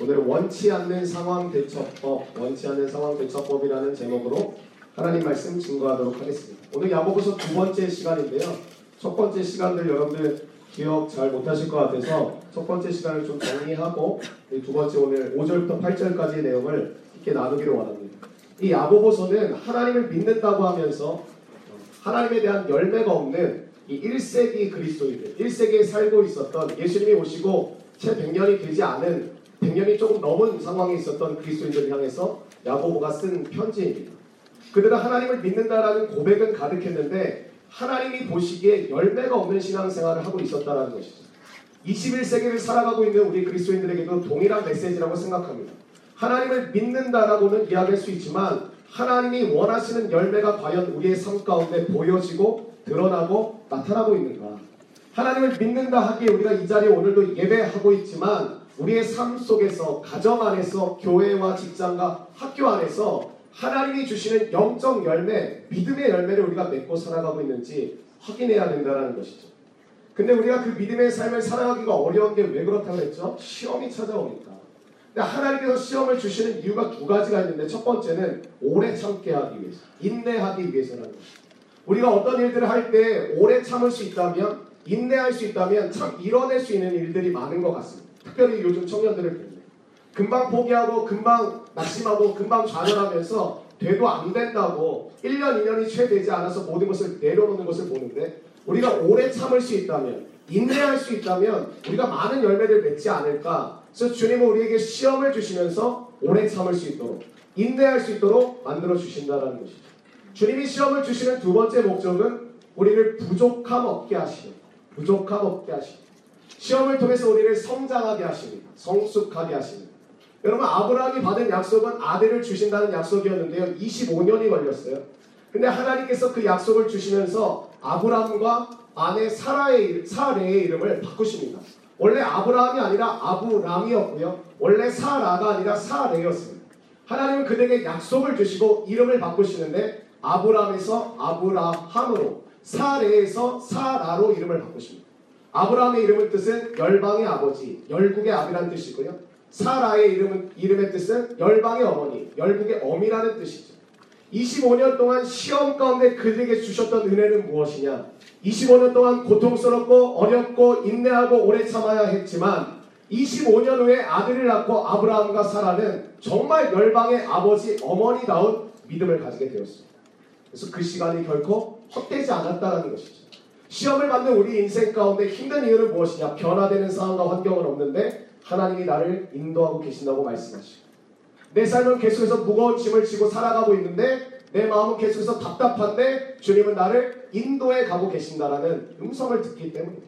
오늘 원치 않는 상황 대처법, 원치 않는 상황 대처법이라는 제목으로 하나님 말씀 증거하도록 하겠습니다. 오늘 야고보서 두 번째 시간인데요. 첫 번째 시간들 여러분들 기억 잘 못하실 것 같아서 첫 번째 시간을 좀 정리하고 두 번째 오늘 5절부터 8절까지의 내용을 함께 나누기로 원합니다. 이 야고보서는 하나님을 믿는다고 하면서 하나님에 대한 열매가 없는 이 1세기 그리스도인들, 1세기에 살고 있었던 예수님이 오시고 채 100년이 되지 않은 100년이 조금 넘은 상황에 있었던 그리스도인들을 향해서 야고보가 쓴 편지입니다. 그들은 하나님을 믿는다라는 고백은 가득했는데 하나님이 보시기에 열매가 없는 신앙생활을 하고 있었다는 것이죠. 21세기를 살아가고 있는 우리 그리스도인들에게도 동일한 메시지라고 생각합니다. 하나님을 믿는다라고는 이야기할 수 있지만 하나님이 원하시는 열매가 과연 우리의 삶 가운데 보여지고 드러나고 나타나고 있는가? 하나님을 믿는다 하기에 우리가 이 자리에 오늘도 예배하고 있지만 우리의 삶 속에서 가정 안에서 교회와 직장과 학교 안에서 하나님이 주시는 영적 열매, 믿음의 열매를 우리가 맺고 살아가고 있는지 확인해야 된다는 것이죠. 근데 우리가 그 믿음의 삶을 살아가기가 어려운 게 왜 그렇다고 했죠? 시험이 찾아오니까. 근데 하나님께서 시험을 주시는 이유가 두 가지가 있는데 첫 번째는 오래 참게 하기 위해서, 인내하기 위해서라는 것입니다. 우리가 어떤 일들을 할 때 오래 참을 수 있다면, 인내할 수 있다면 참 이뤄낼 수 있는 일들이 많은 것 같습니다. 특별히 요즘 청년들을 보면 금방 포기하고 금방 낙심하고 금방 좌절하면서 돼도 안 된다고 1년, 2년이 채 되지 않아서 모든 것을 내려놓는 것을 보는데 우리가 오래 참을 수 있다면 인내할 수 있다면 우리가 많은 열매를 맺지 않을까. 그래서 주님은 우리에게 시험을 주시면서 오래 참을 수 있도록 인내할 수 있도록 만들어 주신다는 것이죠. 주님이 시험을 주시는 두 번째 목적은 우리를 부족함 없게 하시는 부족함 없게 하시는 시험을 통해서 우리를 성장하게 하십니다. 성숙하게 하십니다. 여러분 아브라함이 받은 약속은 아들을 주신다는 약속이었는데요. 25년이 걸렸어요. 근데 하나님께서 그 약속을 주시면서 아브라함과 아내 사라의 사레의 이름을 바꾸십니다. 원래 아브라함이 아니라 아브람이었고요. 원래 사라가 아니라 사레였습니다. 하나님은 그들에게 약속을 주시고 이름을 바꾸시는데 아브람에서 아브라함으로 사레에서 사라로 이름을 바꾸십니다. 아브라함의 이름의 뜻은 열방의 아버지, 열국의 아비라는 뜻이고요. 사라의 이름은 이름의 뜻은 열방의 어머니, 열국의 어미라는 뜻이죠. 25년 동안 시험 가운데 그들에게 주셨던 은혜는 무엇이냐? 25년 동안 고통스럽고 어렵고 인내하고 오래 참아야 했지만 25년 후에 아들을 낳고 아브라함과 사라는 정말 열방의 아버지 어머니다운 믿음을 가지게 되었습니다. 그래서 그 시간이 결코 헛되지 않았다는 것이죠. 시험을 받는 우리 인생 가운데 힘든 이유는 무엇이냐? 변화되는 상황과 환경은 없는데 하나님이 나를 인도하고 계신다고 말씀하시고 내 삶은 계속해서 무거운 짐을 지고 살아가고 있는데 내 마음은 계속해서 답답한데 주님은 나를 인도해 가고 계신다라는 음성을 듣기 때문입니다.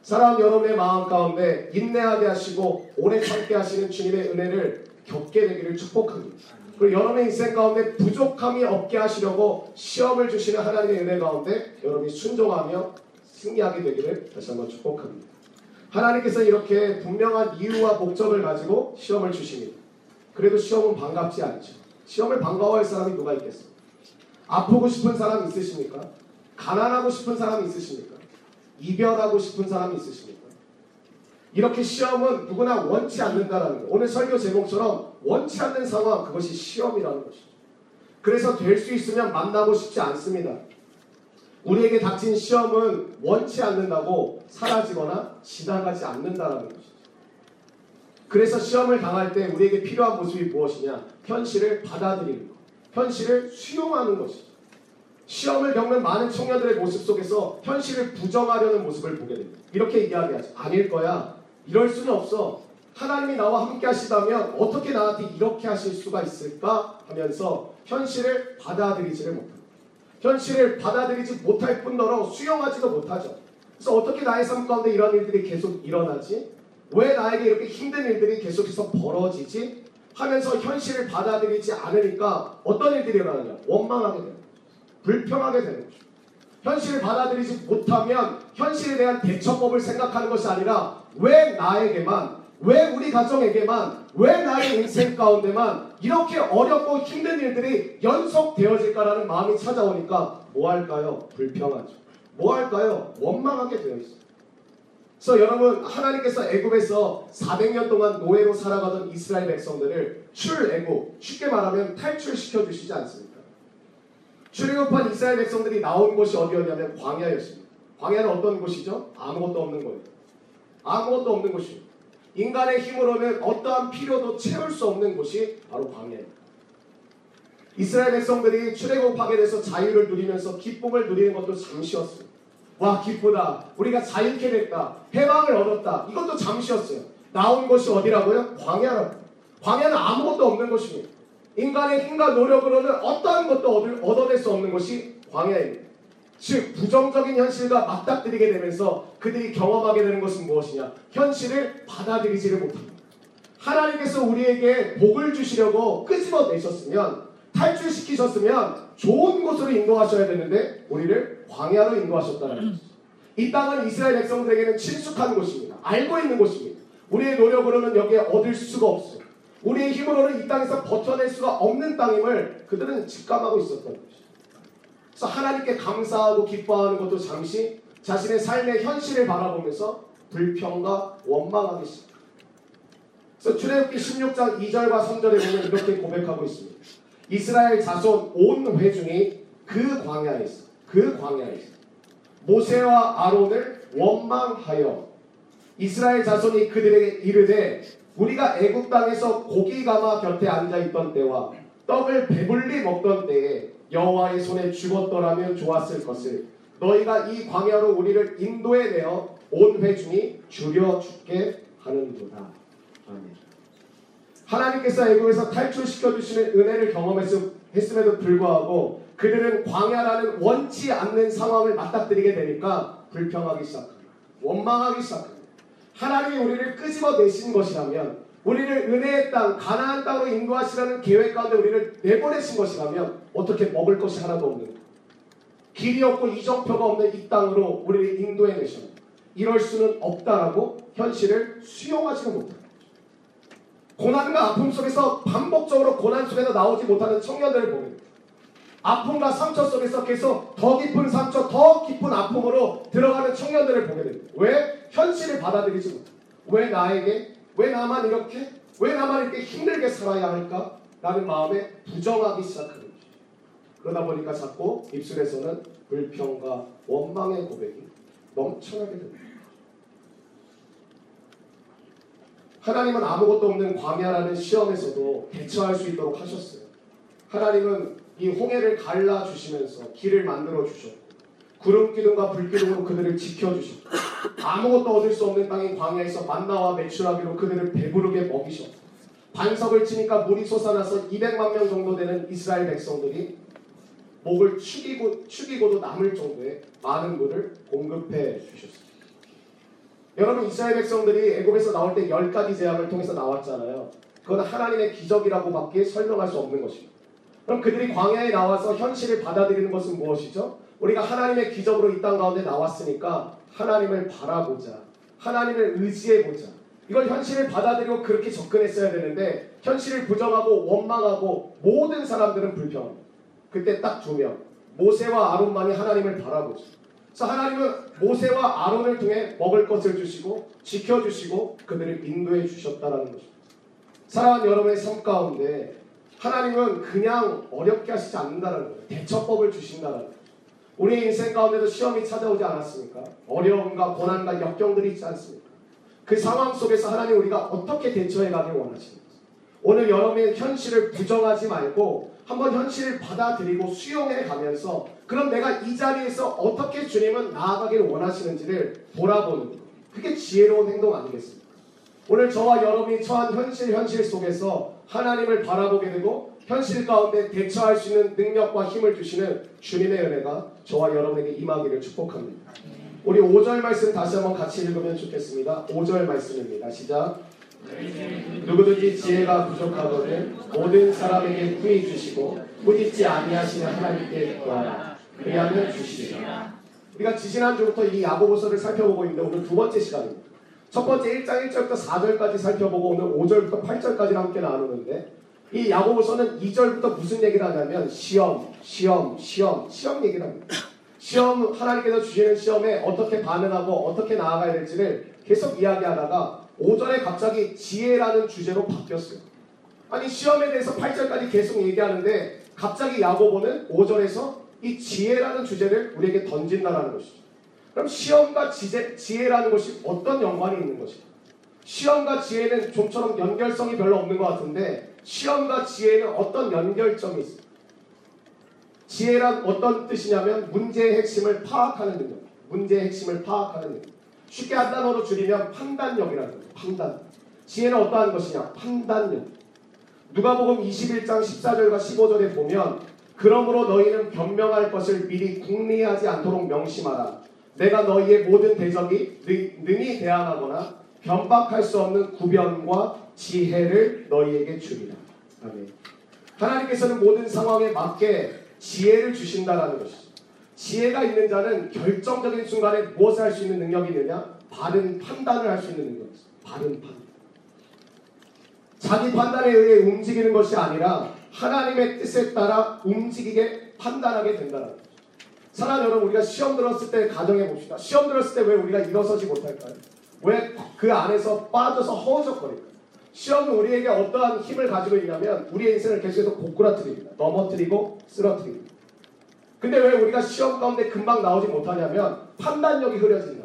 사랑하는 여러분의 마음 가운데 인내하게 하시고 오래 참게 하시는 주님의 은혜를 겪게 되기를 축복합니다. 그리고 여러분의 인생 가운데 부족함이 없게 하시려고 시험을 주시는 하나님의 은혜 가운데 여러분이 순종하며 승리하게 되기를 다시 한번 축복합니다. 하나님께서 이렇게 분명한 이유와 목적을 가지고 시험을 주십니다. 그래도 시험은 반갑지 않죠. 시험을 반가워할 사람이 누가 있겠습니까? 아프고 싶은 사람 있으십니까? 가난하고 싶은 사람 있으십니까? 이별하고 싶은 사람 있으십니까? 이렇게 시험은 누구나 원치 않는다라는 거. 오늘 설교 제목처럼 원치 않는 상황 그것이 시험이라는 것이죠. 그래서 될 수 있으면 만나고 싶지 않습니다. 우리에게 닥친 시험은 원치 않는다고 사라지거나 지나가지 않는다라는 것이죠. 그래서 시험을 당할 때 우리에게 필요한 모습이 무엇이냐? 현실을 받아들이는 것. 현실을 수용하는 것이죠. 시험을 겪는 많은 청년들의 모습 속에서 현실을 부정하려는 모습을 보게 됩니다. 이렇게 이야기하죠. 아닐 거야. 이럴 수는 없어. 하나님이 나와 함께 하시다면 어떻게 나한테 이렇게 하실 수가 있을까 하면서 현실을 받아들이지를 못합니다. 현실을 받아들이지 못할 뿐더러 수용하지도 못하죠. 그래서 어떻게 나의 삶 가운데 이런 일들이 계속 일어나지? 왜 나에게 이렇게 힘든 일들이 계속해서 벌어지지? 하면서 현실을 받아들이지 않으니까 어떤 일들이 일어나냐? 원망하게 되는 거죠. 불평하게 되는 거죠. 현실을 받아들이지 못하면 현실에 대한 대처법을 생각하는 것이 아니라 왜 나에게만 왜 우리 가정에게만 왜 나의 인생 가운데만 이렇게 어렵고 힘든 일들이 연속되어질까라는 마음이 찾아오니까 뭐 할까요? 불평하죠. 뭐 할까요? 원망하게 되어 있어요. 그래서 여러분 하나님께서 애굽에서 400년 동안 노예로 살아가던 이스라엘 백성들을 출애굽 쉽게 말하면 탈출시켜 주시지 않습니까? 출애굽한 이스라엘 백성들이 나온 곳이 어디였냐면 광야였습니다. 광야는 어떤 곳이죠? 아무것도 없는 거예요. 아무것도 없는 곳이에요. 인간의 힘으로는 어떠한 필요도 채울 수 없는 곳이 바로 광야입니다. 이스라엘 백성들이 출애굽하게 돼서 자유를 누리면서 기쁨을 누리는 것도 잠시였어요. 와 기쁘다. 우리가 자유케 됐다. 해방을 얻었다. 이것도 잠시였어요. 나온 곳이 어디라고요? 광야라고. 광야는 아무것도 없는 곳입니다. 인간의 힘과 노력으로는 어떠한 것도 얻을, 얻어낼 수 없는 것이 광야입니다. 즉 부정적인 현실과 맞닥뜨리게 되면서 그들이 경험하게 되는 것은 무엇이냐? 현실을 받아들이지를 못합니다. 하나님께서 우리에게 복을 주시려고 끄집어내셨으면 탈출시키셨으면 좋은 곳으로 인도하셔야 되는데 우리를 광야로 인도하셨다는 것이죠. 이 땅은 이스라엘 백성들에게는 친숙한 곳입니다. 알고 있는 곳입니다. 우리의 노력으로는 여기에 얻을 수가 없어요. 우리의 힘으로는 이 땅에서 버텨낼 수가 없는 땅임을 그들은 직감하고 있었던 것이죠. 그래서 하나님께 감사하고 기뻐하는 것도 잠시 자신의 삶의 현실을 바라보면서 불평과 원망하기 시작합니다. 그래서 출애굽기 16장 2절과 3절에 보면 이렇게 고백하고 있습니다. 이스라엘 자손 온 회중이 그 광야에 있어. 그 광야에 있어. 모세와 아론을 원망하여 이스라엘 자손이 그들에게 이르되 우리가 애굽 땅에서 고기 가마 곁에 앉아 있던 때와 떡을 배불리 먹던 때에 여호와의 손에 죽었더라면 좋았을 것을 너희가 이 광야로 우리를 인도해 내어 온 회중이 줄여 죽게 하는도다. 아멘. 하나님께서 애굽에서 탈출시켜 주시는 은혜를 경험했음에도 불구하고 그들은 광야라는 원치 않는 상황을 맞닥뜨리게 되니까 불평하기 시작합니다. 원망하기 시작합니다. 하나님이 우리를 끄집어 내신 것이라면 우리를 은혜의 땅, 가나안 땅으로 인도하시라는 계획 가운데 우리를 내보내신 것이라면 어떻게 먹을 것이 하나도 없는 길이 없고 이정표가 없는 이 땅으로 우리를 인도해 내셨는데 이럴 수는 없다라고 현실을 수용하지는 못합니다. 고난과 아픔 속에서 반복적으로 고난 속에서 나오지 못하는 청년들을 보면 아픔과 상처 속에서 계속 더 깊은 상처, 더 깊은 아픔으로 들어가는 청년들을 보게 됩니다. 왜? 현실을 받아들이지 못해. 왜 나에게? 왜 나만 이렇게? 왜 나만 이렇게 힘들게 살아야 할까? 라는 마음에 부정하기 거죠. 그러다 보니까 자꾸 입술에서는 불평과 원망의 고백이 넘쳐나게 됩니다. 하나님은 아무것도 없는 광야라는 시험에서도 대처할 수 있도록 하셨어요. 하나님은 이 홍해를 갈라 주시면서 길을 만들어 주셨고 구름 기둥과 불 기둥으로 그들을 지켜 주셨고 아무것도 얻을 수 없는 땅인 광야에서 만나와 매출하기로 그들을 배부르게 먹이셨고 반석을 치니까 물이 솟아나서 200만 명 정도 되는 이스라엘 백성들이 목을 축이고 축이고도 남을 정도의 많은 물을 공급해 주셨습니다. 여러분 이스라엘 백성들이 애굽에서 나올 때 열 가지 재앙을 통해서 나왔잖아요. 그건 하나님의 기적이라고밖에 설명할 수 없는 것입니다. 그럼 그들이 광야에 나와서 현실을 받아들이는 것은 무엇이죠? 우리가 하나님의 기적으로 이 땅 가운데 나왔으니까 하나님을 바라보자. 하나님을 의지해보자. 이걸 현실을 받아들이고 그렇게 접근했어야 되는데 현실을 부정하고 원망하고 모든 사람들은 불평합니다. 그때 딱 두 명. 모세와 아론만이 하나님을 바라보죠. 그래서 하나님은 모세와 아론을 통해 먹을 것을 주시고 지켜주시고 그들을 인도해 주셨다라는 것입니다. 사랑하는 여러분의 삶 가운데 하나님은 그냥 어렵게 하시지 않는다는 거예요. 대처법을 주신다는 거예요. 우리 인생 가운데도 시험이 찾아오지 않았습니까? 어려움과 고난과 역경들이 있지 않습니까? 그 상황 속에서 하나님 우리가 어떻게 대처해 가길 원하십니까? 오늘 여러분의 현실을 부정하지 말고 한번 현실을 받아들이고 수용해 가면서 그럼 내가 이 자리에서 어떻게 주님은 나아가기를 원하시는지를 돌아보는 것. 그게 지혜로운 행동 아니겠습니까? 오늘 저와 여러분이 처한 현실 현실 속에서 하나님을 바라보게 되고 현실 가운데 대처할 수 있는 능력과 힘을 주시는 주님의 은혜가 저와 여러분에게 임하기를 축복합니다. 우리 5절 말씀 다시 한번 같이 읽으면 좋겠습니다. 5절 말씀입니다. 시작. 누구든지 지혜가 부족하거든 모든 사람에게 후히 주시고 꾸짖지 아니하시는 하나님께 구하라 그리하면 주시리라. 우리가 지지난주부터 이 야고보서를 살펴보고 있는데 오늘 두 번째 시간입니다. 첫 번째 1장 1절부터 4절까지 살펴보고 오늘 5절부터 8절까지 함께 나누는데 이 야고보서는 2절부터 무슨 얘기를 하냐면 시험, 시험, 시험, 시험 얘기를 합니다. 시험 하나님께서 주시는 시험에 어떻게 반응하고 어떻게 나아가야 될지를 계속 이야기하다가 5절에 갑자기 지혜라는 주제로 바뀌었어요. 아니 시험에 대해서 8절까지 계속 얘기하는데 갑자기 야고보는 5절에서 이 지혜라는 주제를 우리에게 던진다라는 것이죠. 그럼 시험과 지혜, 지혜라는 것이 어떤 연관이 있는 것일까? 시험과 지혜는 좀처럼 연결성이 별로 없는 것 같은데 시험과 지혜는 어떤 연결점이 있습니까? 지혜란 어떤 뜻이냐면 문제의 핵심을 파악하는 능력. 문제의 핵심을 파악하는 능력. 쉽게 한 단어로 줄이면 판단력이라는 거예요. 판단. 지혜는 어떠한 것이냐? 판단력. 누가복음 21장 14절과 15절에 보면 그러므로 너희는 변명할 것을 미리 궁리하지 않도록 명심하라. 내가 너희의 모든 대적이 능 히 대항하거나 변박할 수 없는 구변과 지혜를 너희에게 주리라. 아멘. 하나님께서는 모든 상황에 맞게 지혜를 주신다라는 것이죠. 지혜가 있는 자는 결정적인 순간에 무엇을 할 수 있는 능력이 있느냐? 바른 판단을 할 수 있는 능력이 있어요. 바른 판단. 자기 판단에 의해 움직이는 것이 아니라 하나님의 뜻에 따라 움직이게 판단하게 된다는 거죠. 사랑하는 여러분, 우리가 시험 들었을 때 가정해 봅시다. 시험 들었을 때 왜 우리가 일어서지 못할까요? 왜 그 안에서 빠져서 허우적거릴까요? 시험은 우리에게 어떠한 힘을 가지고 있냐면 우리의 인생을 계속해서 고꾸라뜨립니다. 넘어뜨리고 쓰러뜨립니다. 근데 왜 우리가 시험 가운데 금방 나오지 못하냐면 판단력이 흐려진다.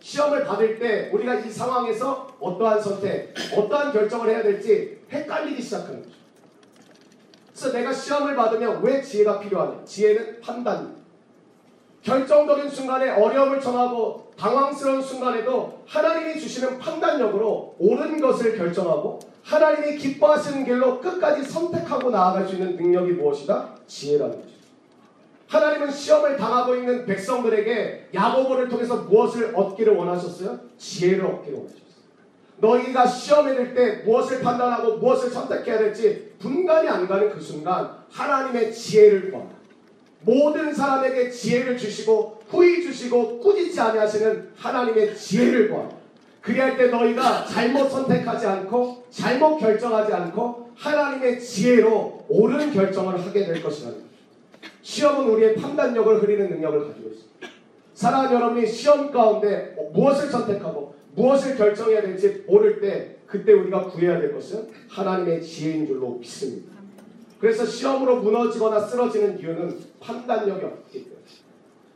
시험을 받을 때 우리가 이 상황에서 어떠한 선택, 어떠한 결정을 해야 될지 헷갈리기 시작하는 거죠. 그래서 내가 시험을 받으면 왜 지혜가 필요하냐? 지혜는 판단. 결정적인 순간에 어려움을 청하고 당황스러운 순간에도 하나님이 주시는 판단력으로 옳은 것을 결정하고 하나님이 기뻐하시는 길로 끝까지 선택하고 나아갈 수 있는 능력이 무엇이다? 지혜라는 거죠. 하나님은 시험을 당하고 있는 백성들에게 야고보를 통해서 무엇을 얻기를 원하셨어요? 지혜를 얻기를 원하셨어요. 너희가 시험에 들 때 무엇을 판단하고 무엇을 선택해야 될지 분간이 안 가는 그 순간 하나님의 지혜를 구한다. 모든 사람에게 지혜를 주시고 후히 주시고 꾸짖지 아니하시는 하나님의 지혜를 구한다. 그리할 때 너희가 잘못 선택하지 않고 잘못 결정하지 않고 하나님의 지혜로 옳은 결정을 하게 될 것이라는 시험은 우리의 판단력을 흐리는 능력을 가지고 있습니다. 사랑하는 여러분이 시험 가운데 무엇을 선택하고 무엇을 결정해야 될지 모를 때 그때 우리가 구해야 될 것은 하나님의 지혜인 줄로 믿습니다. 그래서 시험으로 무너지거나 쓰러지는 이유는 판단력이 없기 때문에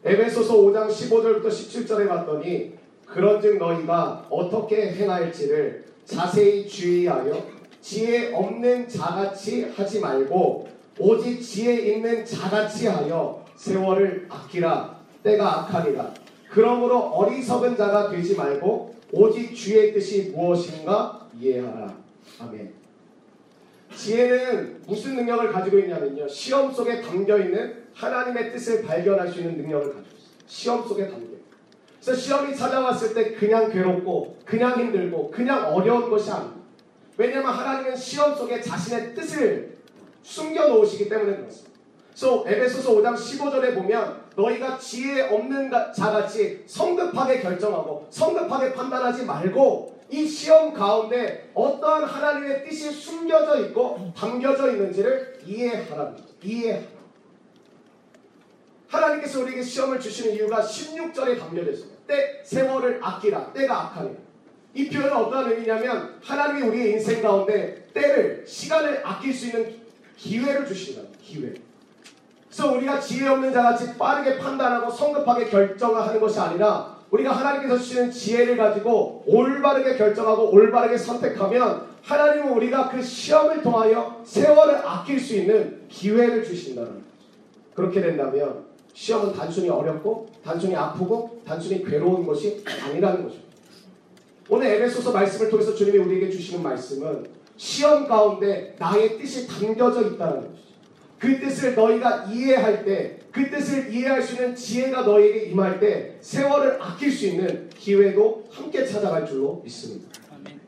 에베소서 5장 15절부터 17절에 봤더니 그런즉 너희가 어떻게 행할지를 자세히 주의하여 지혜 없는 자같이 하지 말고 오직 지혜 있는 자같이 하여 세월을 아끼라. 때가 악하니라. 그러므로 어리석은 자가 되지 말고 오직 주의 뜻이 무엇인가 이해하라. 아멘 지혜는 무슨 능력을 가지고 있냐면요. 시험 속에 담겨 있는 하나님의 뜻을 발견할 수 있는 능력을 가지고 있어요. 시험 속에 담겨. 그래서 시험이 찾아왔을 때 그냥 괴롭고 그냥 힘들고 그냥 어려운 것이 아닙니다. 왜냐하면 하나님은 시험 속에 자신의 뜻을 숨겨 놓으시기 때문에 그렇습니다. 그래서 에베소서 5장 15절에 보면 너희가 지혜 없는 자같이 성급하게 결정하고 성급하게 판단하지 말고 이 시험 가운데 어떠한 하나님의 뜻이 숨겨져 있고 담겨져 있는지를. 이해하라. 하나님께서 우리에게 시험을 주시는 이유가 16절에 담겨져 있습니다. 때 세월을 아끼라. 때가 악하니. 이 표현은 어떠한 의미냐면 하나님이 우리의 인생 가운데 때를 시간을 아낄 수 있는 기회를 주신다. 기회. 그래서 우리가 지혜 없는 자같이 빠르게 판단하고 성급하게 결정을 하는 것이 아니라 우리가 하나님께서 주시는 지혜를 가지고 올바르게 결정하고 올바르게 선택하면 하나님은 우리가 그 시험을 통하여 세월을 아낄 수 있는 기회를 주신다는 거죠. 그렇게 된다면 시험은 단순히 어렵고 단순히 아프고 단순히 괴로운 것이 아니라는 거죠. 오늘 에베소서 말씀을 통해서 주님이 우리에게 주시는 말씀은 시험 가운데 나의 뜻이 담겨져 있다는 것이죠. 그 뜻을 너희가 이해할 때, 그 뜻을 이해할 수 있는 지혜가 너희에게 임할 때 세월을 아낄 수 있는 기회도 함께 찾아갈 줄로 믿습니다.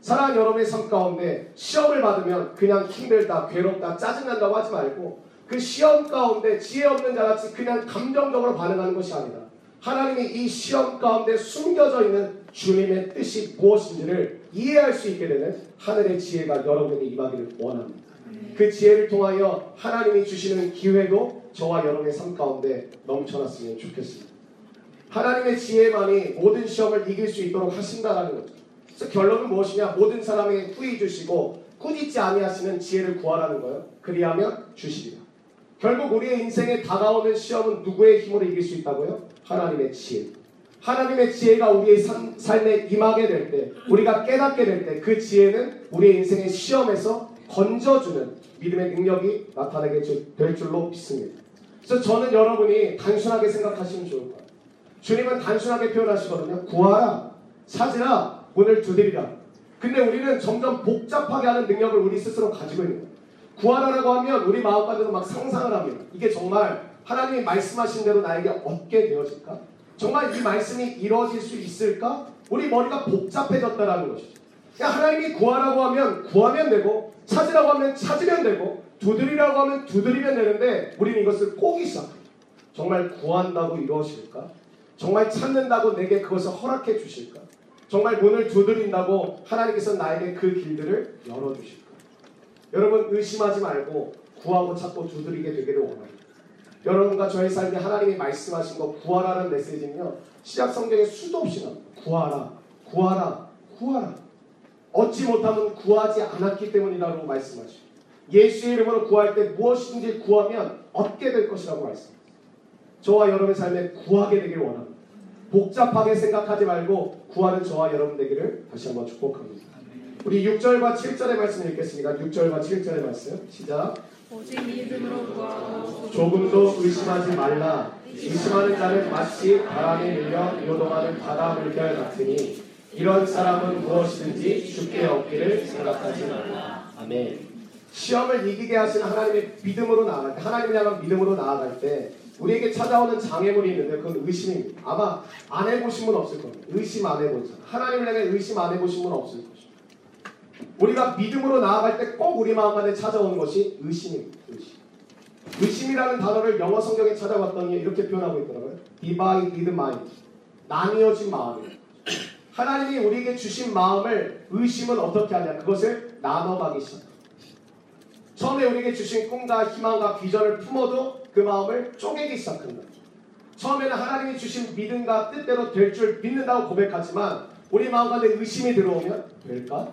사랑하는 여러분의 삶 가운데 시험을 받으면 그냥 힘들다, 괴롭다, 짜증난다고 하지 말고 그 시험 가운데 지혜 없는 자같이 그냥 감정적으로 반응하는 것이 아니라 하나님이 이 시험 가운데 숨겨져 있는 주님의 뜻이 무엇인지를 이해할 수 있게 되는 하늘의 지혜가 여러분에게 임하기를 원합니다. 그 지혜를 통하여 하나님이 주시는 기회도 저와 여러분의 삶 가운데 넘쳐났으면 좋겠습니다. 하나님의 지혜만이 모든 시험을 이길 수 있도록 하신다라는 거죠. 그래서 결론은 무엇이냐? 모든 사람에게 꾸이 주시고 꾸짖지 아니하시는 지혜를 구하라는 거예요. 그리하면 주시리라. 결국 우리의 인생에 다가오는 시험은 누구의 힘으로 이길 수 있다고요? 하나님의 지혜. 하나님의 지혜가 우리의 삶, 삶에 임하게 될 때, 우리가 깨닫게 될 때, 그 지혜는 우리의 인생의 시험에서 건져주는 믿음의 능력이 나타나게 될 줄로 믿습니다. 그래서 저는 여러분이 단순하게 생각하시면 좋을 거예요. 주님은 단순하게 표현하시거든요. 구하라, 찾으라, 문을 두드리라. 근데 우리는 점점 복잡하게 하는 능력을 우리 스스로 가지고 있는 거예요. 구하라라고 하면 우리 마음가대로 막 상상을 합니다. 이게 정말 하나님이 말씀하신 대로 나에게 얻게 되어질까? 정말 이 말씀이 이루어질 수 있을까? 우리 머리가 복잡해졌다라는 것이죠. 그러 하나님이 구하라고 하면 구하면 되고 찾으라고 하면 찾으면 되고 두드리라고 하면 두드리면 되는데 우리는 이것을 꼬기 시작합니다. 정말 구한다고 이루어질까? 정말 찾는다고 내게 그것을 허락해 주실까? 정말 문을 두드린다고 하나님께서 나에게 그 길들을 열어주실까? 여러분 의심하지 말고 구하고 찾고 두드리게 되기를 원합니다. 여러분과 저의 삶에 하나님이 말씀하신 거 구하라는 메시지는요. 시작 성경에 수도 없이 나옵니다. 구하라, 구하라, 구하라. 얻지 못하면 구하지 않았기 때문이라고 말씀하시고 예수의 이름으로 구할 때 무엇이든지 구하면 얻게 될 것이라고 말씀하십니다. 저와 여러분의 삶에 구하게 되길 원합니다. 복잡하게 생각하지 말고 구하는 저와 여러분 되기를 다시 한번 축복합니다. 우리 6절과 7절의 말씀 읽겠습니다. 6절과 7절의 말씀 시작. 조금도 의심하지 말라. 의심하는 자는 마치 바람에 밀려 요동하는 바다 물결 같으니 이런 사람은 무엇이든지 쉽게 얻기를 생각하지 말라. 아멘. 시험을 이기게 하시는 하나님의 믿음으로 나아갈 때, 하나님을 향한 믿음으로 나아갈 때, 우리에게 찾아오는 장애물이 있는데 그건 의심입니다. 아마 안 해보신 분 없을 겁니다. 의심 안 해본 사 하나님을 향해 의심 안 해보신 분 없을 것입니다. 우리가 믿음으로 나아갈 때 꼭 우리 마음 안에 찾아오는 것이 의심입니다. 의심. 의심이라는 단어를 영어 성경에 찾아봤더니 이렇게 표현하고 있더라고요. Divided mind. 나뉘어진 마음이에요. 하나님이 우리에게 주신 마음을 의심은 어떻게 하냐? 그것을 나눠가기 시작합니다. 처음에 우리에게 주신 꿈과 희망과 비전을 품어도 그 마음을 쪼개기 시작한다. 처음에는 하나님이 주신 믿음과 뜻대로 될 줄 믿는다고 고백하지만 우리 마음 가운데 의심이 들어오면 될까?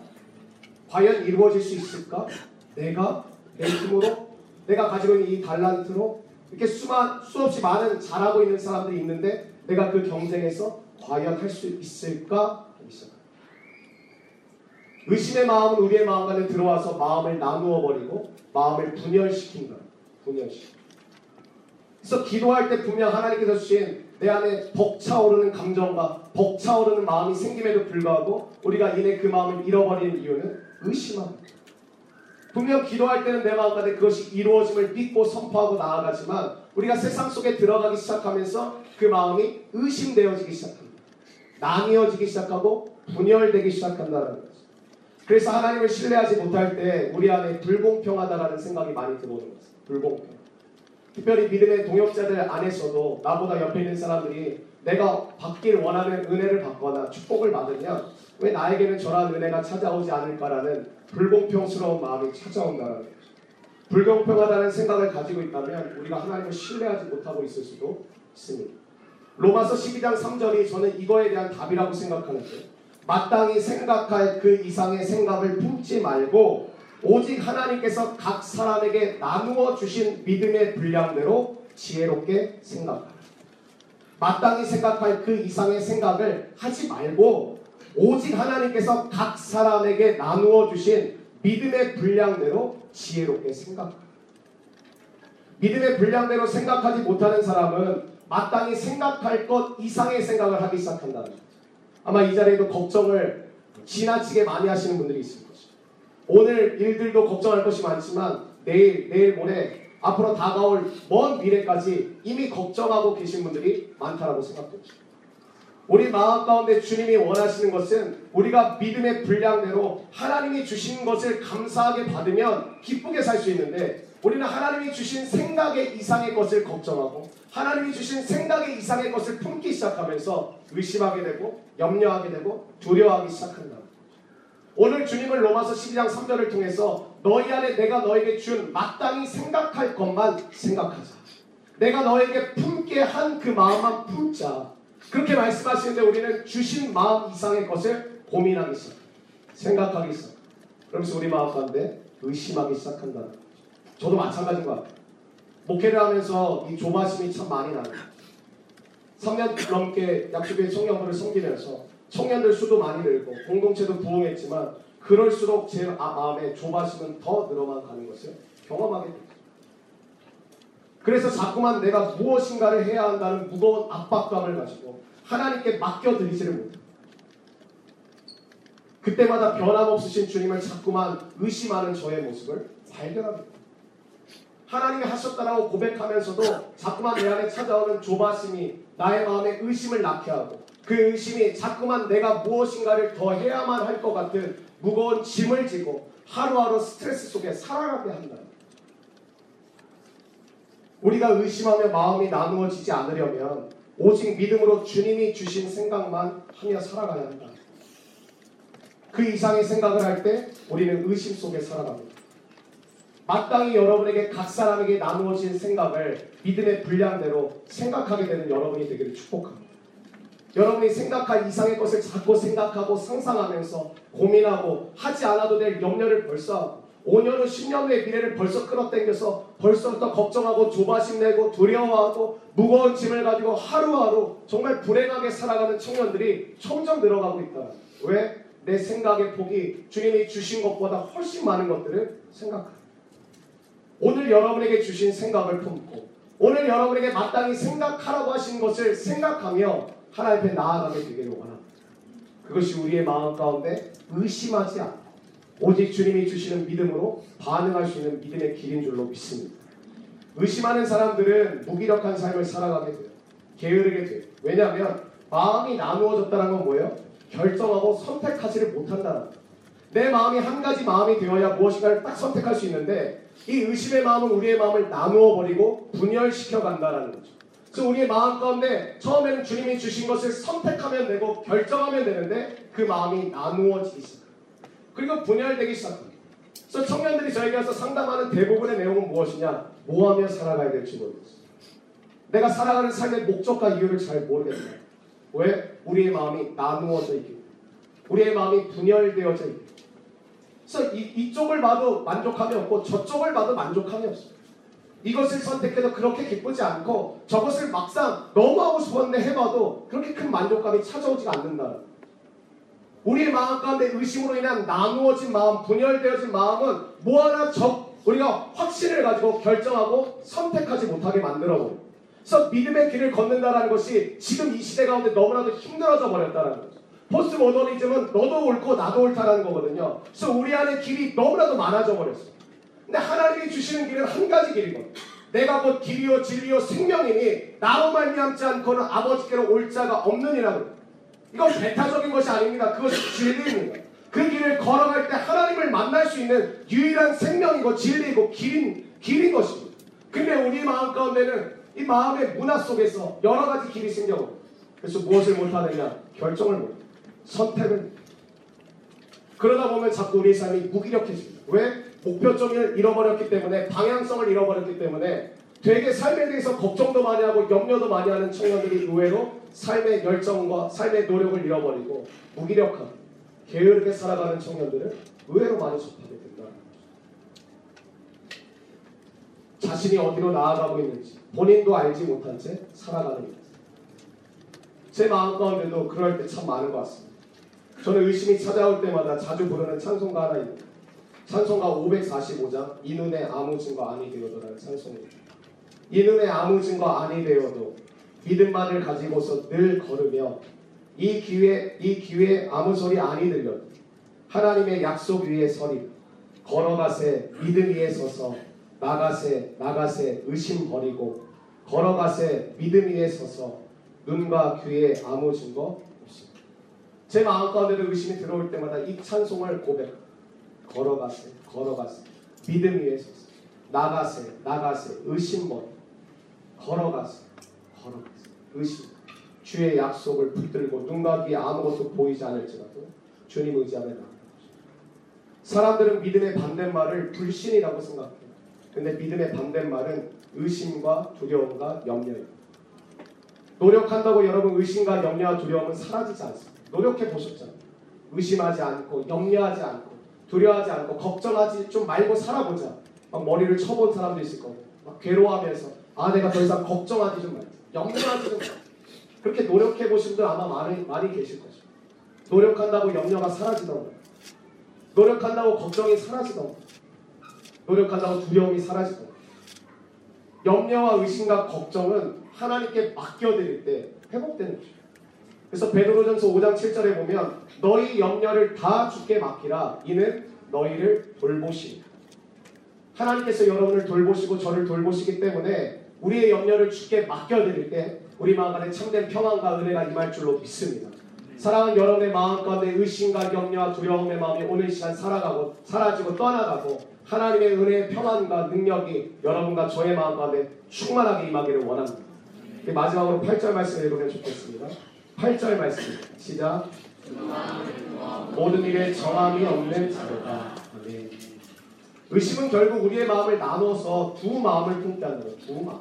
과연 이루어질 수 있을까? 내가 내 힘으로 내가 가지고 있는 이 달란트로 이렇게 수만 수없이 많은 잘하고 있는 사람들이 있는데 내가 그 경쟁에서 과연 할수 있을까? 의심의 마음은 우리의 마음 안에 들어와서 마음을 나누어 버리고 마음을. 분열시킨. 그래서 기도할 때 분명 하나님께서 주신 내 안에 벅차오르는 감정과 벅차오르는 마음이 생김에도 불구하고 우리가 이내 그 마음을 잃어버리는 이유는 의심합니다. 분명 기도할 때는 내 마음 가운데 그것이 이루어짐을 믿고 선포하고 나아가지만 우리가 세상 속에 들어가기 시작하면서 그 마음이 의심되어지기 시작합니다. 나뉘어지기 시작하고 분열되기 시작한다는 거죠. 그래서 하나님을 신뢰하지 못할 때 우리 안에 불공평하다라는 생각이 많이 들어오는 거죠. 불공평. 특별히 믿음의 동역자들 안에서도 나보다 옆에 있는 사람들이 내가 받길 원하는 은혜를 받거나 축복을 받으면 왜 나에게는 저런 은혜가 찾아오지 않을까라는 불공평스러운 마음이 찾아온다는 거죠. 불공평하다는 생각을 가지고 있다면 우리가 하나님을 신뢰하지 못하고 있을 수도 있습니다. 로마서 12장 3절이 저는 이거에 대한 답이라고 생각하는데 마땅히 생각할 그 이상의 생각을 품지 말고 오직 하나님께서 각 사람에게 나누어 주신 믿음의 분량대로 지혜롭게 생각하라. 마땅히 생각할 그 이상의 생각을 하지 말고 오직 하나님께서 각 사람에게 나누어 주신 믿음의 분량대로 지혜롭게 생각하라. 믿음의 분량대로 생각하지 못하는 사람은 마땅히 생각할 것 이상의 생각을 하기 시작한다는 거죠. 아마 이 자리에도 걱정을 지나치게 많이 하시는 분들이 있을 것이죠. 오늘 일들도 걱정할 것이 많지만 내일, 내일 모레 앞으로 다가올 먼 미래까지 이미 걱정하고 계신 분들이 많다라고 생각됩니다. 우리 마음 가운데 주님이 원하시는 것은 우리가 믿음의 분량대로 하나님이 주신 것을 감사하게 받으면 기쁘게 살 수 있는데 우리는 하나님이 주신 생각의 이상의 것을 걱정하고 하나님이 주신 생각의 이상의 것을 품기 시작하면서 의심하게 되고 염려하게 되고 두려워하기 시작한다. 오늘 주님을 로마서 12장 3절을 통해서 너희 안에 내가 너에게 준 마땅히 생각할 것만 생각하자. 내가 너에게 품게 한 그 마음만 품자. 그렇게 말씀하시는데 우리는 주신 마음 이상의 것을 고민하기 시작, 생각하기 시작. 그러면서 우리 마음 가운데 의심하기 시작한다는 거죠. 저도 마찬가지인 것 같아요. 목회를 하면서 이 조바심이 참 많이 나요. 3년 넘게 약수교회 청년부를 섬기면서 청년들 수도 많이 늘고 공동체도 부흥했지만 그럴수록 제 아- 마음에 조바심은 더 늘어만 가는 것을 경험하게 됩니다. 그래서 자꾸만 내가 무엇인가를 해야 한다는 무거운 압박감을 가지고 하나님께 맡겨드리지를 못해요. 그때마다 변함없으신 주님을 자꾸만 의심하는 저의 모습을 발견하게 됩니다. 하나님이 하셨다라고 고백하면서도 자꾸만 내 안에 찾아오는 조바심이 나의 마음에 의심을 낳게 하고 그 의심이 자꾸만 내가 무엇인가를 더 해야만 할 것 같은 무거운 짐을 지고 하루하루 스트레스 속에 살아가게 한다. 우리가 의심하며 마음이 나누어지지 않으려면 오직 믿음으로 주님이 주신 생각만 하며 살아가야 한다. 그 이상의 생각을 할 때 우리는 의심 속에 살아갑니다. 마땅히 여러분에게 각 사람에게 나누어진 생각을 믿음의 분량대로 생각하게 되는 여러분이 되기를 축복합니다. 여러분이 생각할 이상의 것을 자꾸 생각하고 상상하면서 고민하고 하지 않아도 될 염려를 벌써 하고 5년 후 10년 후의 미래를 벌써 끌어당겨서 벌써부터 걱정하고 조바심 내고 두려워하고 무거운 짐을 가지고 하루하루 정말 불행하게 살아가는 청년들이 점점 늘어가고 있다. 왜? 내 생각의 폭이 주님이 주신 것보다 훨씬 많은 것들을 생각합니다. 오늘 여러분에게 주신 생각을 품고 오늘 여러분에게 마땅히 생각하라고 하신 것을 생각하며 하나님 앞에 나아가게 되기를 원합니다. 그것이 우리의 마음 가운데 의심하지 않고 오직 주님이 주시는 믿음으로 반응할 수 있는 믿음의 길인 줄로 믿습니다. 의심하는 사람들은 무기력한 삶을 살아가게 돼요. 게으르게 돼요. 왜냐하면 마음이 나누어졌다는 건 뭐예요? 결정하고 선택하지를 못한다는 거예요. 내 마음이 한 가지 마음이 되어야 무엇인가를 딱 선택할 수 있는데 이 의심의 마음은 우리의 마음을 나누어 버리고 분열시켜 간다는 거죠. 그래서 우리의 마음 가운데 처음에는 주님이 주신 것을 선택하면 되고 결정하면 되는데 그 마음이 나누어지기 시작. 그리고 분열되기 시작합니다. 그래서 청년들이 저에게 와서 상담하는 대부분의 내용은 무엇이냐? 뭐 하며 살아가야 될지 모르겠어요. 내가 살아가는 삶의 목적과 이유를 잘 모르겠어요. 왜? 우리의 마음이 나누어져 있기 때문에. 우리의 마음이 분열되어져 있기 때문에. 그래서 이, 이쪽을 봐도 만족함이 없고 저쪽을 봐도 만족함이 없어요. 이것을 선택해도 그렇게 기쁘지 않고 저것을 막상 너무 하고 싶었는데 해봐도 그렇게 큰 만족감이 찾아오지가 않는다. 우리의 마음 가운데 의심으로 인한 나누어진 마음, 분열되어진 마음은 뭐 하나 적 우리가 확신을 가지고 결정하고 선택하지 못하게 만들어버려. 그래서 믿음의 길을 걷는다라는 것이 지금 이 시대 가운데 너무나도 힘들어져 버렸다는 거죠. 포스트 모더니즘은 너도 옳고 나도 옳다라는 거거든요. 그래서 우리 안에 길이 너무나도 많아져 버렸어. 근데 하나님이 주시는 길은 한 가지 길이거든. 내가 곧 길이요 진리요 생명이니 나로 말미암지 않고는 아버지께로 올 자가 없느니라고. 이건 배타적인 것이 아닙니다. 그것이 진리입니다. 그 길을 걸어갈 때 하나님을 만날 수 있는 유일한 생명이고 진리이고 길인 길인 것입니다. 근데 우리 마음 가운데는 이 마음의 문화 속에서 여러 가지 길이 생겨고 그래서 무엇을 못하느냐 결정을 못 선택을 그러다 보면 자꾸 우리 삶이 무기력해집니다. 왜? 목표점을 잃어버렸기 때문에 방향성을 잃어버렸기 때문에 되게 삶에 대해서 걱정도 많이 하고 염려도 많이 하는 청년들이 의외로 삶의 열정과 삶의 노력을 잃어버리고 무기력한 게으르게 살아가는 청년들을 의외로 많이 접하게 된다. 자신이 어디로 나아가고 있는지 본인도 알지 못한 채 살아가는 것. 제 마음 가운데도 그럴 때 참 많은 것 같습니다. 저는 의심이 찾아올 때마다 자주 부르는 찬송가 하나 있는데 찬송가 545장 이 눈에 아무 증거 아니 되어도라는 찬송입니다. 이 눈에 아무 증거 아니 되어도 믿음만을 가지고서 늘 걸으며 이 기회 이 기회 아무 소리 아니 들려도 하나님의 약속 위에 서리 걸어가세 믿음 위에 서서 나가세 나가세 의심 버리고 걸어가세 믿음 위에 서서 눈과 귀에 아무 증거. 제 마음 가운데도 의심이 들어올 때마다 이 찬송을 고백 걸어가세 걸어가세 믿음 위에 서서 나가세 나가세 의심 버리 걸어가세 걸어가세 의심 주의 약속을 붙들고 눈과 귀에 아무것도 보이지 않을지라도 주님 의지하며 나아가 사람들은 믿음의 반대말을 불신이라고 생각해요. 근데 믿음의 반대말은 의심과 두려움과 염려입니다. 노력한다고 여러분 의심과 염려와 두려움은 사라지지 않습니다. 노력해 보셨잖아요. 의심하지 않고 염려하지 않고 두려워하지 않고 걱정하지 좀 말고 살아보자. 막 머리를 쳐본 사람도 있을 거고 막 괴로워하면서 아 내가 더 이상 걱정하지 좀 말자. 염려하지 좀 말자. 그렇게 노력해 보신 분들 아마 많이 많이 계실 거죠. 노력한다고 염려가 사라지던가 노력한다고 걱정이 사라지던가 노력한다고 두려움이 사라지던가 염려와 의심과 걱정은 하나님께 맡겨드릴 때 회복되는 거죠. 그래서 베드로전서 5장 7절에 보면 너희 염려를 다 주께 맡기라 이는 너희를 돌보시니 하나님께서 여러분을 돌보시고 저를 돌보시기 때문에 우리의 염려를 주께 맡겨드릴 때 우리 마음 안에 참된 평안과 은혜가 임할 줄로 믿습니다. 사랑하는 여러분의 마음 가운데 의심과 염려와 두려움의 마음이 오늘 이 시간 살아가고 사라지고 떠나가고 하나님의 은혜의 평안과 능력이 여러분과 저의 마음 가운데 충만하게 임하기를 원합니다. 그 마지막으로 8절 말씀을 읽으면 좋겠습니다. 8절 말씀 시작 모든 일에 정함이 없는 자로다. 의심은 결국 우리의 마음을 나눠서 두 마음을 품게 하는 거예요. 두 마음.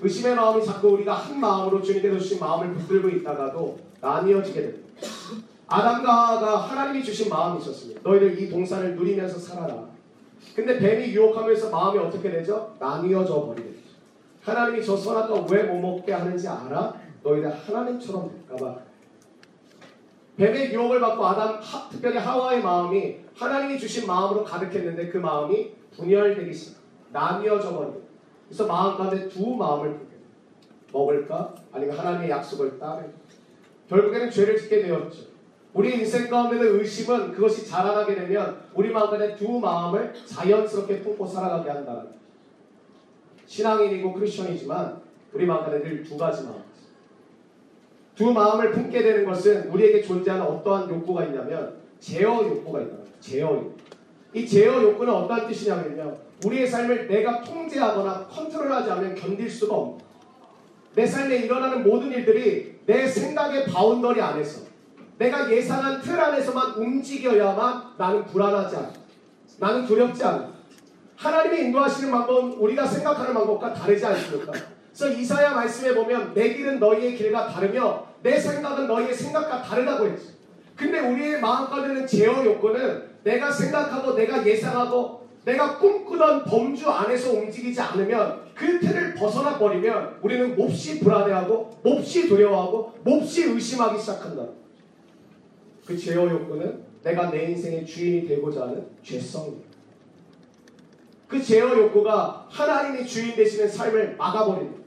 의심의 마음이 자꾸 우리가 한 마음으로 주님께서 주신 마음을 붙들고 있다가도 나뉘어지게 됩니다. 아담과 하와가 하나님이 주신 마음이 있었습니다. 너희들 이 동산을 누리면서 살아라. 근데 뱀이 유혹하면서 마음이 어떻게 되죠? 나뉘어져 버리게 되죠. 하나님이 저 선악과 왜 못 먹게 하는지 알아? 너희들 하나님처럼 될까봐. 뱀의 유혹을 받고 아담, 하- 특별히 하와의 마음이 하나님이 주신 마음으로 가득했는데 그 마음이 분열되기 시작. 나뉘어져 버리게. 그래서 마음 가운데 두 마음을 품게 돼요. 먹을까? 아니면 하나님의 약속을 따를까? 결국에는 죄를 짓게 되었죠. 우리 인생 가운데는 의심은 그것이 자라나게 되면 우리 마음 가운데 두 마음을 자연스럽게 품고 살아가게 한다는. 신앙인이고 크리스천이지만 우리 마음 가운데 늘두 가지 마음. 두 마음을 품게 되는 것은 우리에게 존재하는 어떠한 욕구가 있냐면 제어 욕구가 있다. 제어 욕구. 이 제어 욕구는 어떠한 뜻이냐면요. 우리의 삶을 내가 통제하거나 컨트롤하지 않으면 견딜 수가 없다. 내 삶에 일어나는 모든 일들이 내 생각의 boundary 안에서 내가 예상한 틀 안에서만 움직여야만 나는 불안하지 않아. 나는 두렵지 않아. 하나님이 인도하시는 방법은 우리가 생각하는 방법과 다르지 않습니까? 그래서 이사야 말씀에 보면 내 길은 너희의 길과 다르며 내 생각은 너희의 생각과 다르다고 했죠. 근데 우리의 마음 가운데는 제어 욕구는 내가 생각하고 내가 예상하고 내가 꿈꾸던 범주 안에서 움직이지 않으면 그 틀을 벗어나 버리면 우리는 몹시 불안해하고 몹시 두려워하고 몹시 의심하기 시작한다. 그 제어 욕구는 내가 내 인생의 주인이 되고자 하는 죄성입니다. 그 제어 욕구가 하나님이 주인 되시는 삶을 막아버립니다.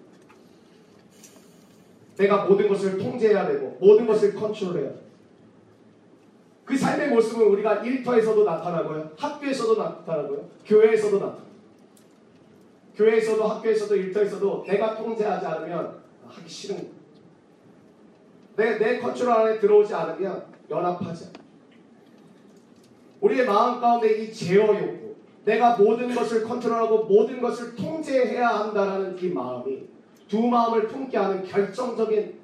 내가 모든 것을 통제해야 되고 모든 것을 컨트롤해야 돼. 그 삶의 모습은 우리가 일터에서도 나타나고요. 학교에서도 나타나고요. 교회에서도 나타나요. 교회에서도 학교에서도 일터에서도 내가 통제하지 않으면 하기 싫은 거예요. 내, 내 컨트롤 안에 들어오지 않으면 연합하지 않아요. 우리의 마음 가운데 이 제어 욕구, 내가 모든 것을 컨트롤하고 모든 것을 통제해야 한다라는 이 마음이 두 마음을 품게 하는 결정적인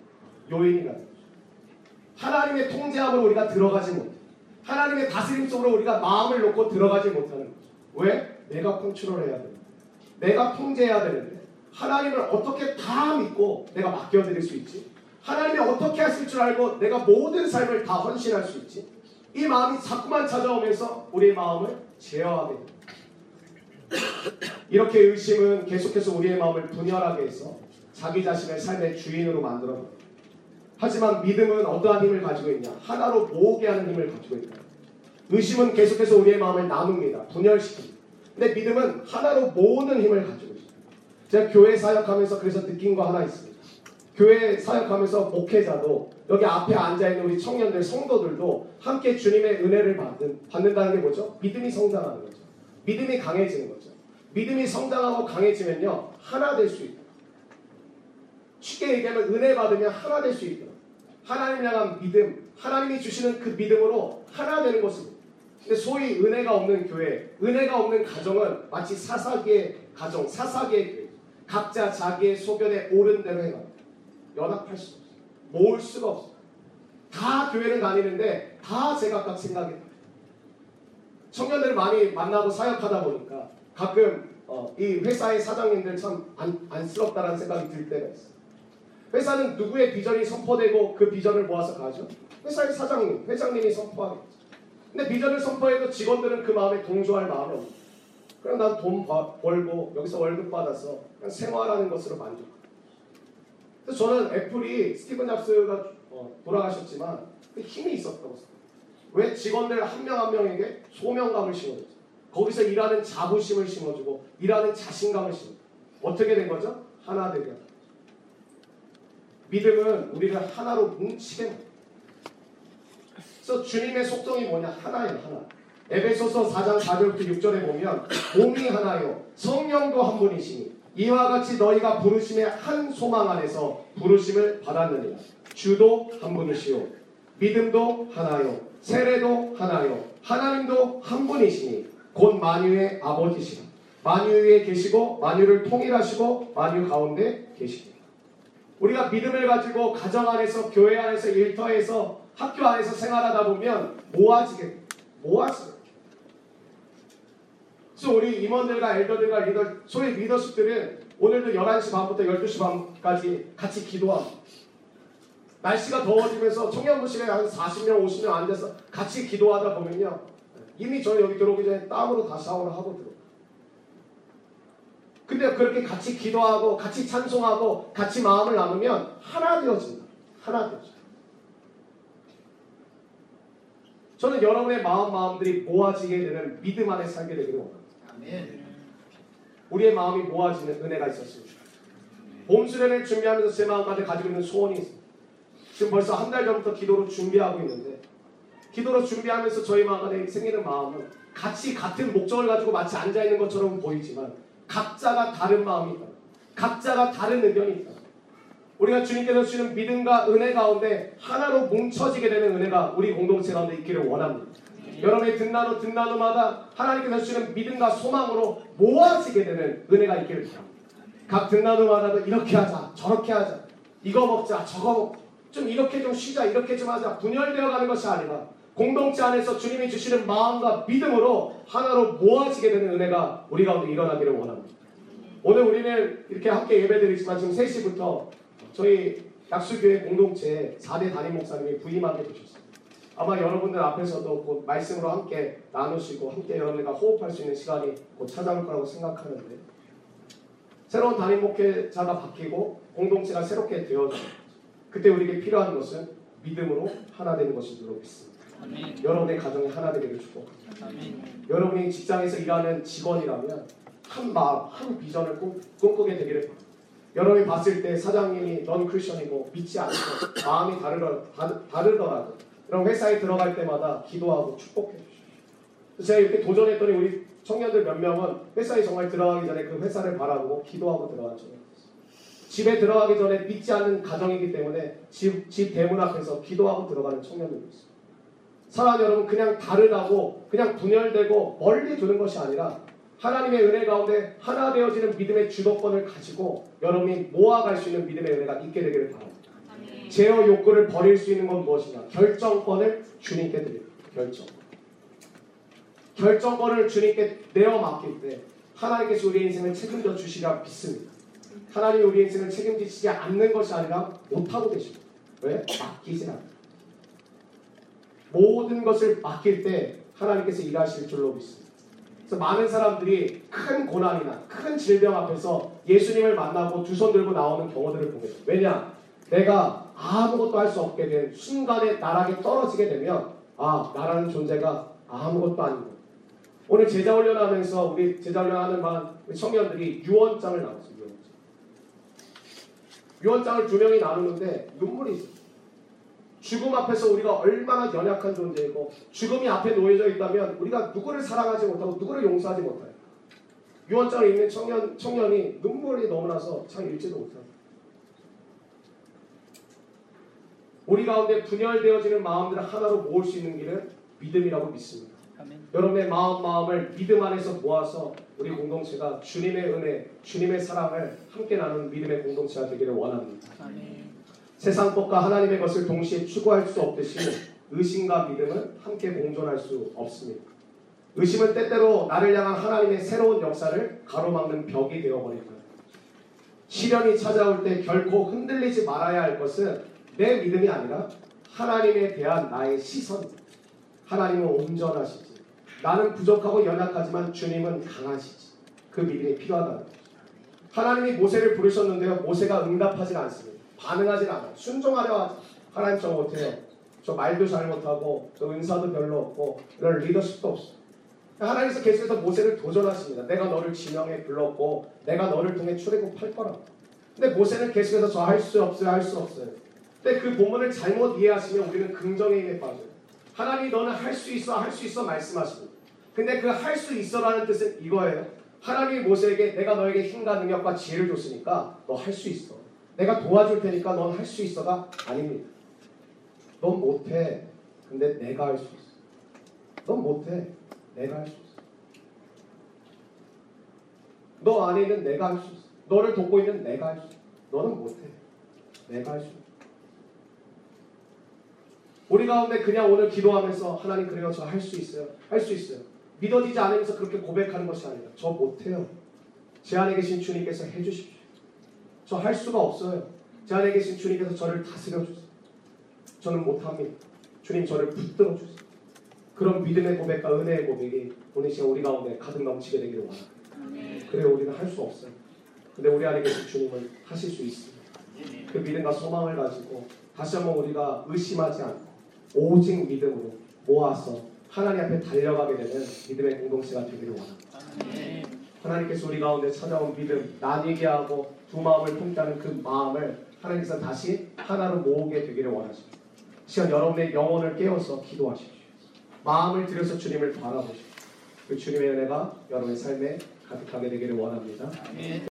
거죠. 하나님의 통제함으로 우리가 들어가지 못해. 하나님의 다스림 속으로 우리가 마음을 놓고 들어가지 못하는 거죠. 왜? 내가 컨트롤해야 되는데. 내가 통제해야 되는데. 하나님을 어떻게 다 믿고 내가 맡겨드릴 수 있지? 하나님이 어떻게 하실 줄 알고 내가 모든 삶을 다 헌신할 수 있지? 이 마음이 자꾸만 찾아오면서 우리의 마음을 제어하게 됩니다. 이렇게 의심은 계속해서 우리의 마음을 분열하게 해서 자기 자신을 삶의 주인으로 만들어 버립니다. 하지만 믿음은 어떠한 힘을 가지고 있냐? 하나로 모으게 하는 힘을 가지고 있다. 의심은 계속해서 우리의 마음을 나눕니다. 분열시킵니다. 근데 믿음은 하나로 모으는 힘을 가지고 있습니다. 제가 교회 사역하면서 그래서 느낀 거 하나 있습니다. 교회 사역하면서 목회자도 여기 앞에 앉아있는 우리 청년들, 성도들도 함께 주님의 은혜를 받는, 받는다는 게 뭐죠? 믿음이 성장하는 거죠. 믿음이 강해지는 거죠. 믿음이 성장하고 강해지면요, 하나 될 수 있다. 쉽게 얘기하면 은혜 받으면 하나 될 수 있다. 하나님 향한 믿음, 하나님이 주시는 그 믿음으로 하나 되는 것입니다. 근데 소위 은혜가 없는 교회, 은혜가 없는 가정은 마치 사사기의 가정, 사사기의 교회. 각자 자기의 소견에 옳은 대로 해갑니다. 연합할 수 없어요. 모을 수가 없어요. 다 교회를 다니는데 다 제각각 생각이 달라요. 청년들을 많이 만나고 사역하다 보니까 가끔 어, 이 회사의 사장님들 참 안, 안쓰럽다라는 생각이 들 때가 있어요. 회사는 누구의 비전이 선포되고 그 비전을 모아서 가죠? 회사의 사장님, 회장님이 선포하겠죠. 근데 비전을 선포해도 직원들은 그 마음에 동조할 마음이 없어요. 그냥 난 돈 벌고 여기서 월급 받아서 그냥 생활하는 것으로 만족. 그래서 저는 애플이 스티븐 잡스가 어, 돌아가셨지만 그 힘이 있었다고 생각해요. 왜 직원들 한 명 한 명에게 소명감을 심어줬죠? 거기서 일하는 자부심을 심어주고 일하는 자신감을 심어주고 어떻게 된 거죠? 하나 되게. 믿음은 우리를 하나로 만듭니다. 그래서 주님의 속성이 뭐냐? 하나예요, 하나. 에베소서 4장 4절부터 6절에 보면 몸이 하나요, 성령도 한 분이시니 이와 같이 너희가 부르심의 한 소망 안에서 부르심을 받았느니라. 주도 한 분이시요, 믿음도 하나요, 세례도 하나요, 하나님도 한 분이시니 곧 만유의 아버지시라. 만유 위에 계시고 만유를 통일하시고 만유 가운데 계시니 우리가 믿음을 가지고 가정 안에서 교회 안에서 일터에서 학교 안에서 생활하다 보면 모아지게 모아지게 그래서 우리 임원들과 엘더들과 리더 소위 리더십들은 오늘도 11시 반부터 12시 반까지 같이 기도합니다. 날씨가 더워지면서 청년부실에 한 40명 50명 앉아서 같이 기도하다 보면요 이미 저는 여기 들어오기 전에 땀으로 다 샤워를 하고 들어요. 근데 그렇게 같이 기도하고 같이 찬송하고 같이 마음을 나누면 하나 되어진다. 하나 되어져. 저는 여러분의 마음 마음들이 모아지게 되는 믿음 안에 살게 되기를 원합니다. 아멘. 우리의 마음이 모아지는 은혜가 있었습니다. 봄 수련을 준비하면서 제 마음 가운데 가지고 있는 소원이 있습니다. 지금 벌써 한 달 전부터 기도로 준비하고 있는데 기도로 준비하면서 저희 마음 안에 생기는 마음은 같이 같은 목적을 가지고 마치 앉아 있는 것처럼 보이지만 각자가 다른 마음이 있다. 각자가 다른 의견이 있다. 우리가 주님께서 주시는 믿음과 은혜 가운데 하나로 뭉쳐지게 되는 은혜가 우리 공동체 가운데 있기를 원합니다. 여러분의 등나무 등나무마다 하나님께서 주시는 믿음과 소망으로 모아지게 되는 은혜가 있기를 바랍니다. 각 등나무마다도 이렇게 하자, 저렇게 하자, 이거 먹자, 저거 먹자, 좀 이렇게 좀 쉬자, 이렇게 좀 하자, 분열되어 가는 것이 아니라 공동체 안에서 주님이 주시는 마음과 믿음으로 하나로 모아지게 되는 은혜가 우리 가운데 일어나기를 원합니다. 오늘 우리는 이렇게 함께 예배드리지만 지금 3시부터 저희 약수교회 공동체 4대 담임 목사님이 부임하게 되셨습니다. 아마 여러분들 앞에서도 곧 말씀으로 함께 나누시고 함께 여러분과 호흡할 수 있는 시간이 곧 찾아올 거라고 생각하는데 새로운 담임 목회자가 바뀌고 공동체가 새롭게 되어져 그때 우리에게 필요한 것은 믿음으로 하나 되는 것인 줄로 믿습니다. 여러분의 가정이 하나 되기를 축복합니다. 여러분이 직장에서 일하는 직원이라면 한 마음, 한 비전을 꿈, 꿈꾸게 되기를 바랍니다. 여러분이 봤을 때 사장님이 넌 크리스천이고 믿지 않고 마음이 다르더, 다, 다르더라도 그럼 회사에 들어갈 때마다 기도하고 축복해 주십시오. 제가 이렇게 도전했더니 우리 청년들 몇 명은 회사에 정말 들어가기 전에 그 회사를 바라보고 기도하고 들어간 적이 있어요. 집에 들어가기 전에 믿지 않는 가정이기 때문에 집, 집 대문 앞에서 기도하고 들어가는 청년들도 있어요. 사랑 여러분 그냥 다르다고 그냥 분열되고 멀리 두는 것이 아니라 하나님의 은혜 가운데 하나 되어지는 믿음의 주도권을 가지고 여러분이 모아갈 수 있는 믿음의 은혜가 있게 되기를 바랍니다. 제어 욕구를 버릴 수 있는 건 무엇이냐? 결정권을 주님께 드립니다. 결정. 결정권을 주님께 내어 맡길 때 하나님께서 우리 인생을 책임져 주시리라 믿습니다. 하나님이 우리 인생을 책임지시지 않는 것이 아니라 못하고 계십니다. 왜? 맡기진 않아요. 모든 것을 맡길 때 하나님께서 일하실 줄로 믿습니다. 그래서 많은 사람들이 큰 고난이나 큰 질병 앞에서 예수님을 만나고 두 손 들고 나오는 경우들을 보게 돼요. 왜냐? 내가 아무것도 할 수 없게 된 순간에 나락에 떨어지게 되면 아 나라는 존재가 아무것도 아니고 오늘 제자 훈련하면서 우리 제자 훈련하는 반 청년들이 유언장을 나눴어요. 유언장. 유언장을 두 명이 나누는데 눈물이 있어요. 죽음 앞에서 우리가 얼마나 연약한 존재이고 죽음이 앞에 놓여져 있다면 우리가 누구를 사랑하지 못하고 누구를 용서하지 못해요. 유언장을 읽는 청년, 청년이 눈물이 너무 나서 잘 읽지도 못해요. 우리 가운데 분열되어지는 마음들을 하나로 모을 수 있는 길은 믿음이라고 믿습니다. 아멘. 여러분의 마음 마음을 믿음 안에서 모아서 우리 공동체가 주님의 은혜, 주님의 사랑을 함께 나누는 믿음의 공동체가 되기를 원합니다. 아멘. 세상 것과 하나님의 것을 동시에 추구할 수 없듯이 의심과 믿음은 함께 공존할 수 없습니다. 의심은 때때로 나를 향한 하나님의 새로운 역사를 가로막는 벽이 되어버릴 거예요. 시련이 찾아올 때 결코 흔들리지 말아야 할 것은 내 믿음이 아니라 하나님에 대한 나의 시선. 하나님은 온전하시지. 나는 부족하고 연약하지만 주님은 강하시지. 그 믿음이 필요하다는 거죠. 하나님이 모세를 부르셨는데요. 모세가 응답하지 않습니다. 반응하지 않아요. 순종하려 하지. 하나님 저 못해요. 저 말도 잘 못하고 저 은사도 별로 없고 이런 리더십도 없어. 하나님께서 계속해서 모세를 도전하십니다. 내가 너를 지명해 불렀고 내가 너를 통해 출애굽할 거라고. 근데 모세는 계속해서 저 할 수 없어요, 할 수 없어요. 근데 그 본문을 잘못 이해하시면 우리는 긍정의 힘에 빠져요. 하나님이 너는 할 수 있어, 할 수 있어 말씀하십니다. 근데 그 할 수 있어라는 뜻은 이거예요. 하나님이 모세에게 내가 너에게 힘과 능력과 지혜를 줬으니까 너 할 수 있어. 내가 도와줄 테니까 넌 할 수 있어가 아닙니다. 넌 못해. 근데 내가 할 수 있어. 넌 못해. 내가 할 수 있어. 너 안에 있는 내가 할 수 있어. 너를 돕고 있는 내가 할 수 있어. 너는 못해. 내가 할 수 있어. 우리 가운데 그냥 오늘 기도하면서 하나님 그래요 저 할 수 있어요. 할 수 있어요. 믿어지지 않으면서 그렇게 고백하는 것이 아니라 저 못해요. 제 안에 계신 주님께서 해주십시오. 저 할 수가 없어요. 제 안에 계신 주님께서 저를 다스려 주세요. 저는 못합니다. 주님 저를 붙들어 주세요. 그런 믿음의 고백과 은혜의 고백이 오늘 시간 우리 가운데 가득 넘치게 되기를 원합니다. 그래 우리는 할 수 없어요. 근데 우리 안에 계신 주님은 하실 수 있습니다. 그 믿음과 소망을 가지고 다시 한번 우리가 의심하지 않고 오직 믿음으로 모아서 하나님 앞에 달려가게 되는 믿음의 공동체가 되기를 원합니다. 하나님께서 우리 가운데 찾아온 믿음, 나뉘게 하고 두 마음을 품다는 그 마음을 하나님께서 다시 하나로 모으게 되기를 원하십니다. 시간 여러분의 영혼을 깨워서 기도하십시오. 마음을 들여서 주님을 바라보십시오. 그 주님의 은혜가 여러분의 삶에 가득하게 되기를 원합니다.